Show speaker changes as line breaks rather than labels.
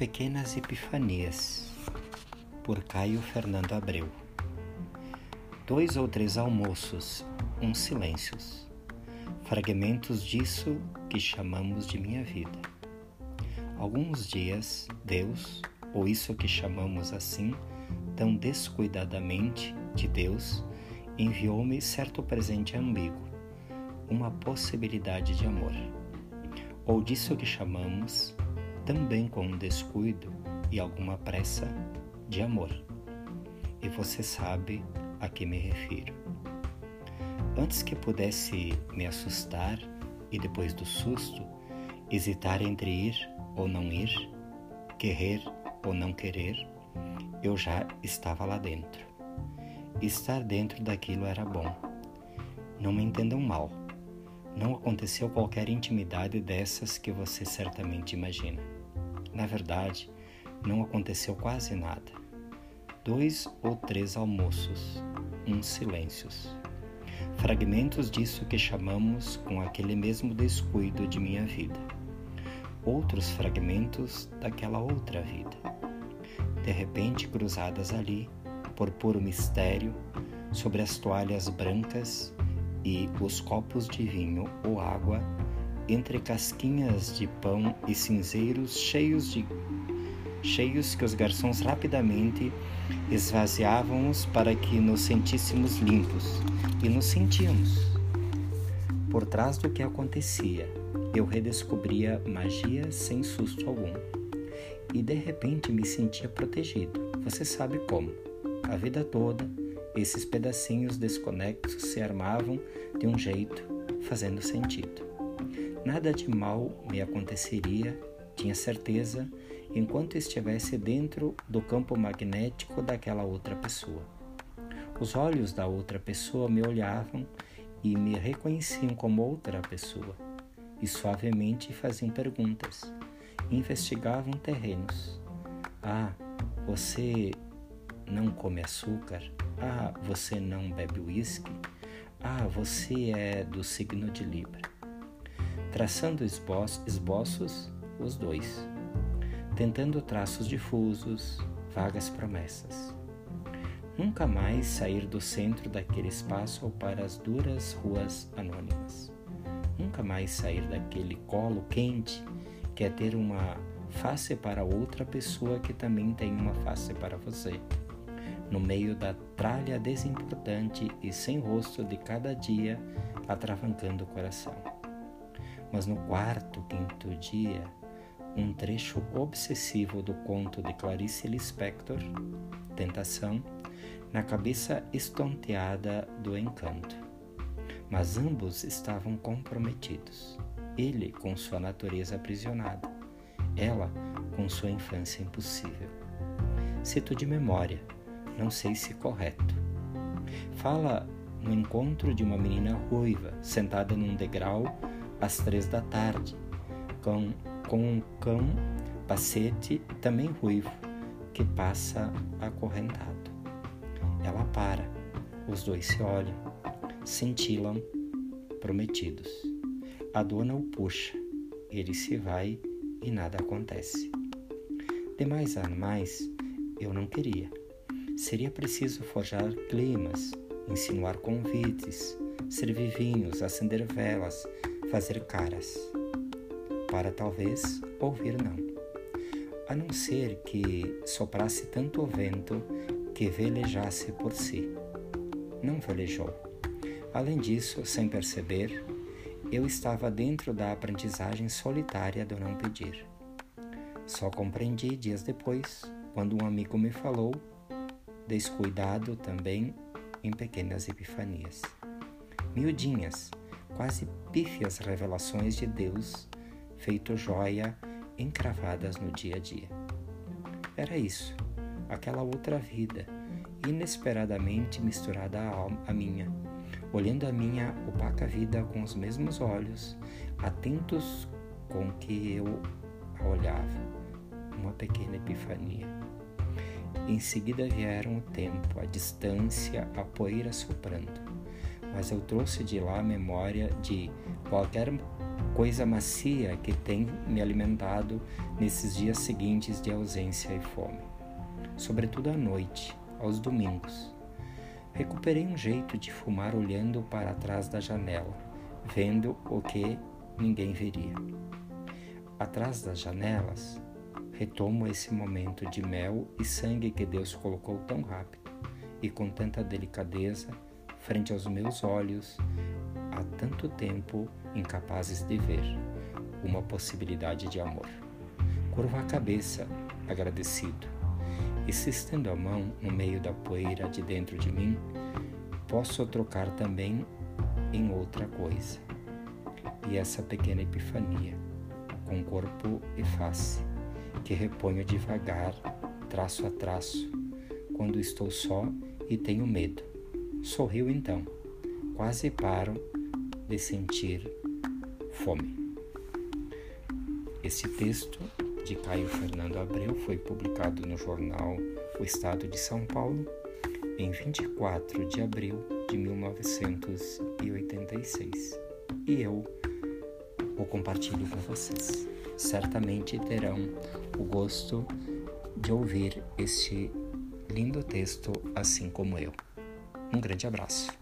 Pequenas Epifanias, por Caio Fernando Abreu. Dois ou três almoços, uns silêncios, fragmentos disso que chamamos de minha vida. Alguns dias, Deus, ou isso que chamamos assim, tão descuidadamente de Deus, enviou-me certo presente ambíguo, uma possibilidade de amor, ou disso que chamamos também com um descuido e alguma pressa de amor. E você sabe a que me refiro. Antes que pudesse me assustar e depois do susto, hesitar entre ir ou não ir, querer ou não querer, eu já estava lá dentro. Estar dentro daquilo era bom. Não me entendam mal. Não aconteceu qualquer intimidade dessas que você certamente imagina. Na verdade, não aconteceu quase nada. Dois ou três almoços, uns silêncios. Fragmentos disso que chamamos com aquele mesmo descuido de minha vida. Outros fragmentos daquela outra vida. De repente cruzadas ali, por puro mistério, sobre as toalhas brancas e os copos de vinho ou água entre casquinhas de pão e cinzeiros cheios de cheios que os garçons rapidamente esvaziavam-os para que nos sentíssemos limpos e nos sentíamos. Por trás do que acontecia, eu redescobria magia sem susto algum. E de repente me sentia protegido. Você sabe como. A vida toda, esses pedacinhos desconexos se armavam de um jeito, fazendo sentido. Nada de mal me aconteceria, tinha certeza, enquanto estivesse dentro do campo magnético daquela outra pessoa. Os olhos da outra pessoa me olhavam e me reconheciam como outra pessoa, e suavemente faziam perguntas, investigavam terrenos. Ah, você não come açúcar? Ah, você não bebe uísque? Ah, você é do signo de Libra traçando esboços, os dois, tentando traços difusos, vagas promessas. Nunca mais sair do centro daquele espaço ou para as duras ruas anônimas. Nunca mais sair daquele colo quente que é ter uma face para outra pessoa que também tem uma face para você. No meio da tralha desimportante e sem rosto de cada dia, atravancando o coração mas no quarto, quinto dia, um trecho obsessivo do conto de Clarice Lispector, Tentação, na cabeça estonteada do encanto. Mas ambos estavam comprometidos. Ele com sua natureza aprisionada, ela com sua infância impossível. Cito de memória, não sei se correto. Fala no encontro de uma menina ruiva sentada num degrau às três da tarde, com, com um cão pacete também ruivo que passa acorrentado. Ela para, os dois se olham, cintilam, prometidos. A dona o puxa, ele se vai e nada acontece. De mais a mais, eu não queria. Seria preciso forjar climas, insinuar convites, servir vinhos, acender velas, fazer caras, para talvez ouvir não. A não ser que soprasse tanto o vento que velejasse por si. Não velejou. Além disso, sem perceber, eu estava dentro da aprendizagem solitária do não pedir. Só compreendi dias depois, quando um amigo me falou, descuidado também em pequenas epifanias. Miudinhas, quase pífias revelações de Deus, feito joia encravadas no dia a dia. Era isso, aquela outra vida, inesperadamente misturada à minha, olhando a minha opaca vida com os mesmos olhos, atentos com que eu a olhava. Uma pequena epifania. Em seguida vieram o tempo, a distância, a poeira soprando mas eu trouxe de lá a memória de qualquer coisa macia que tem me alimentado nesses dias seguintes de ausência e fome, sobretudo à noite, aos domingos. Recuperei um jeito de fumar olhando para trás da janela, vendo o que ninguém veria. Atrás das janelas, retomo esse momento de mel e sangue que Deus colocou tão rápido e com tanta delicadeza frente aos meus olhos há tanto tempo incapazes de ver uma possibilidade de amor. Curvo a cabeça, agradecido, e se estendo a mão no meio da poeira de dentro de mim, posso trocar também em outra coisa. E essa pequena epifania, com corpo e face, que reponho devagar, traço a traço, quando estou só e tenho medo. Sorriu então, quase paro de sentir fome. Esse texto de Caio Fernando Abreu foi publicado no jornal O Estado de São Paulo em 24 de abril de 1986. E eu o compartilho com vocês. Certamente terão o gosto de ouvir este lindo texto assim como eu. Um grande abraço.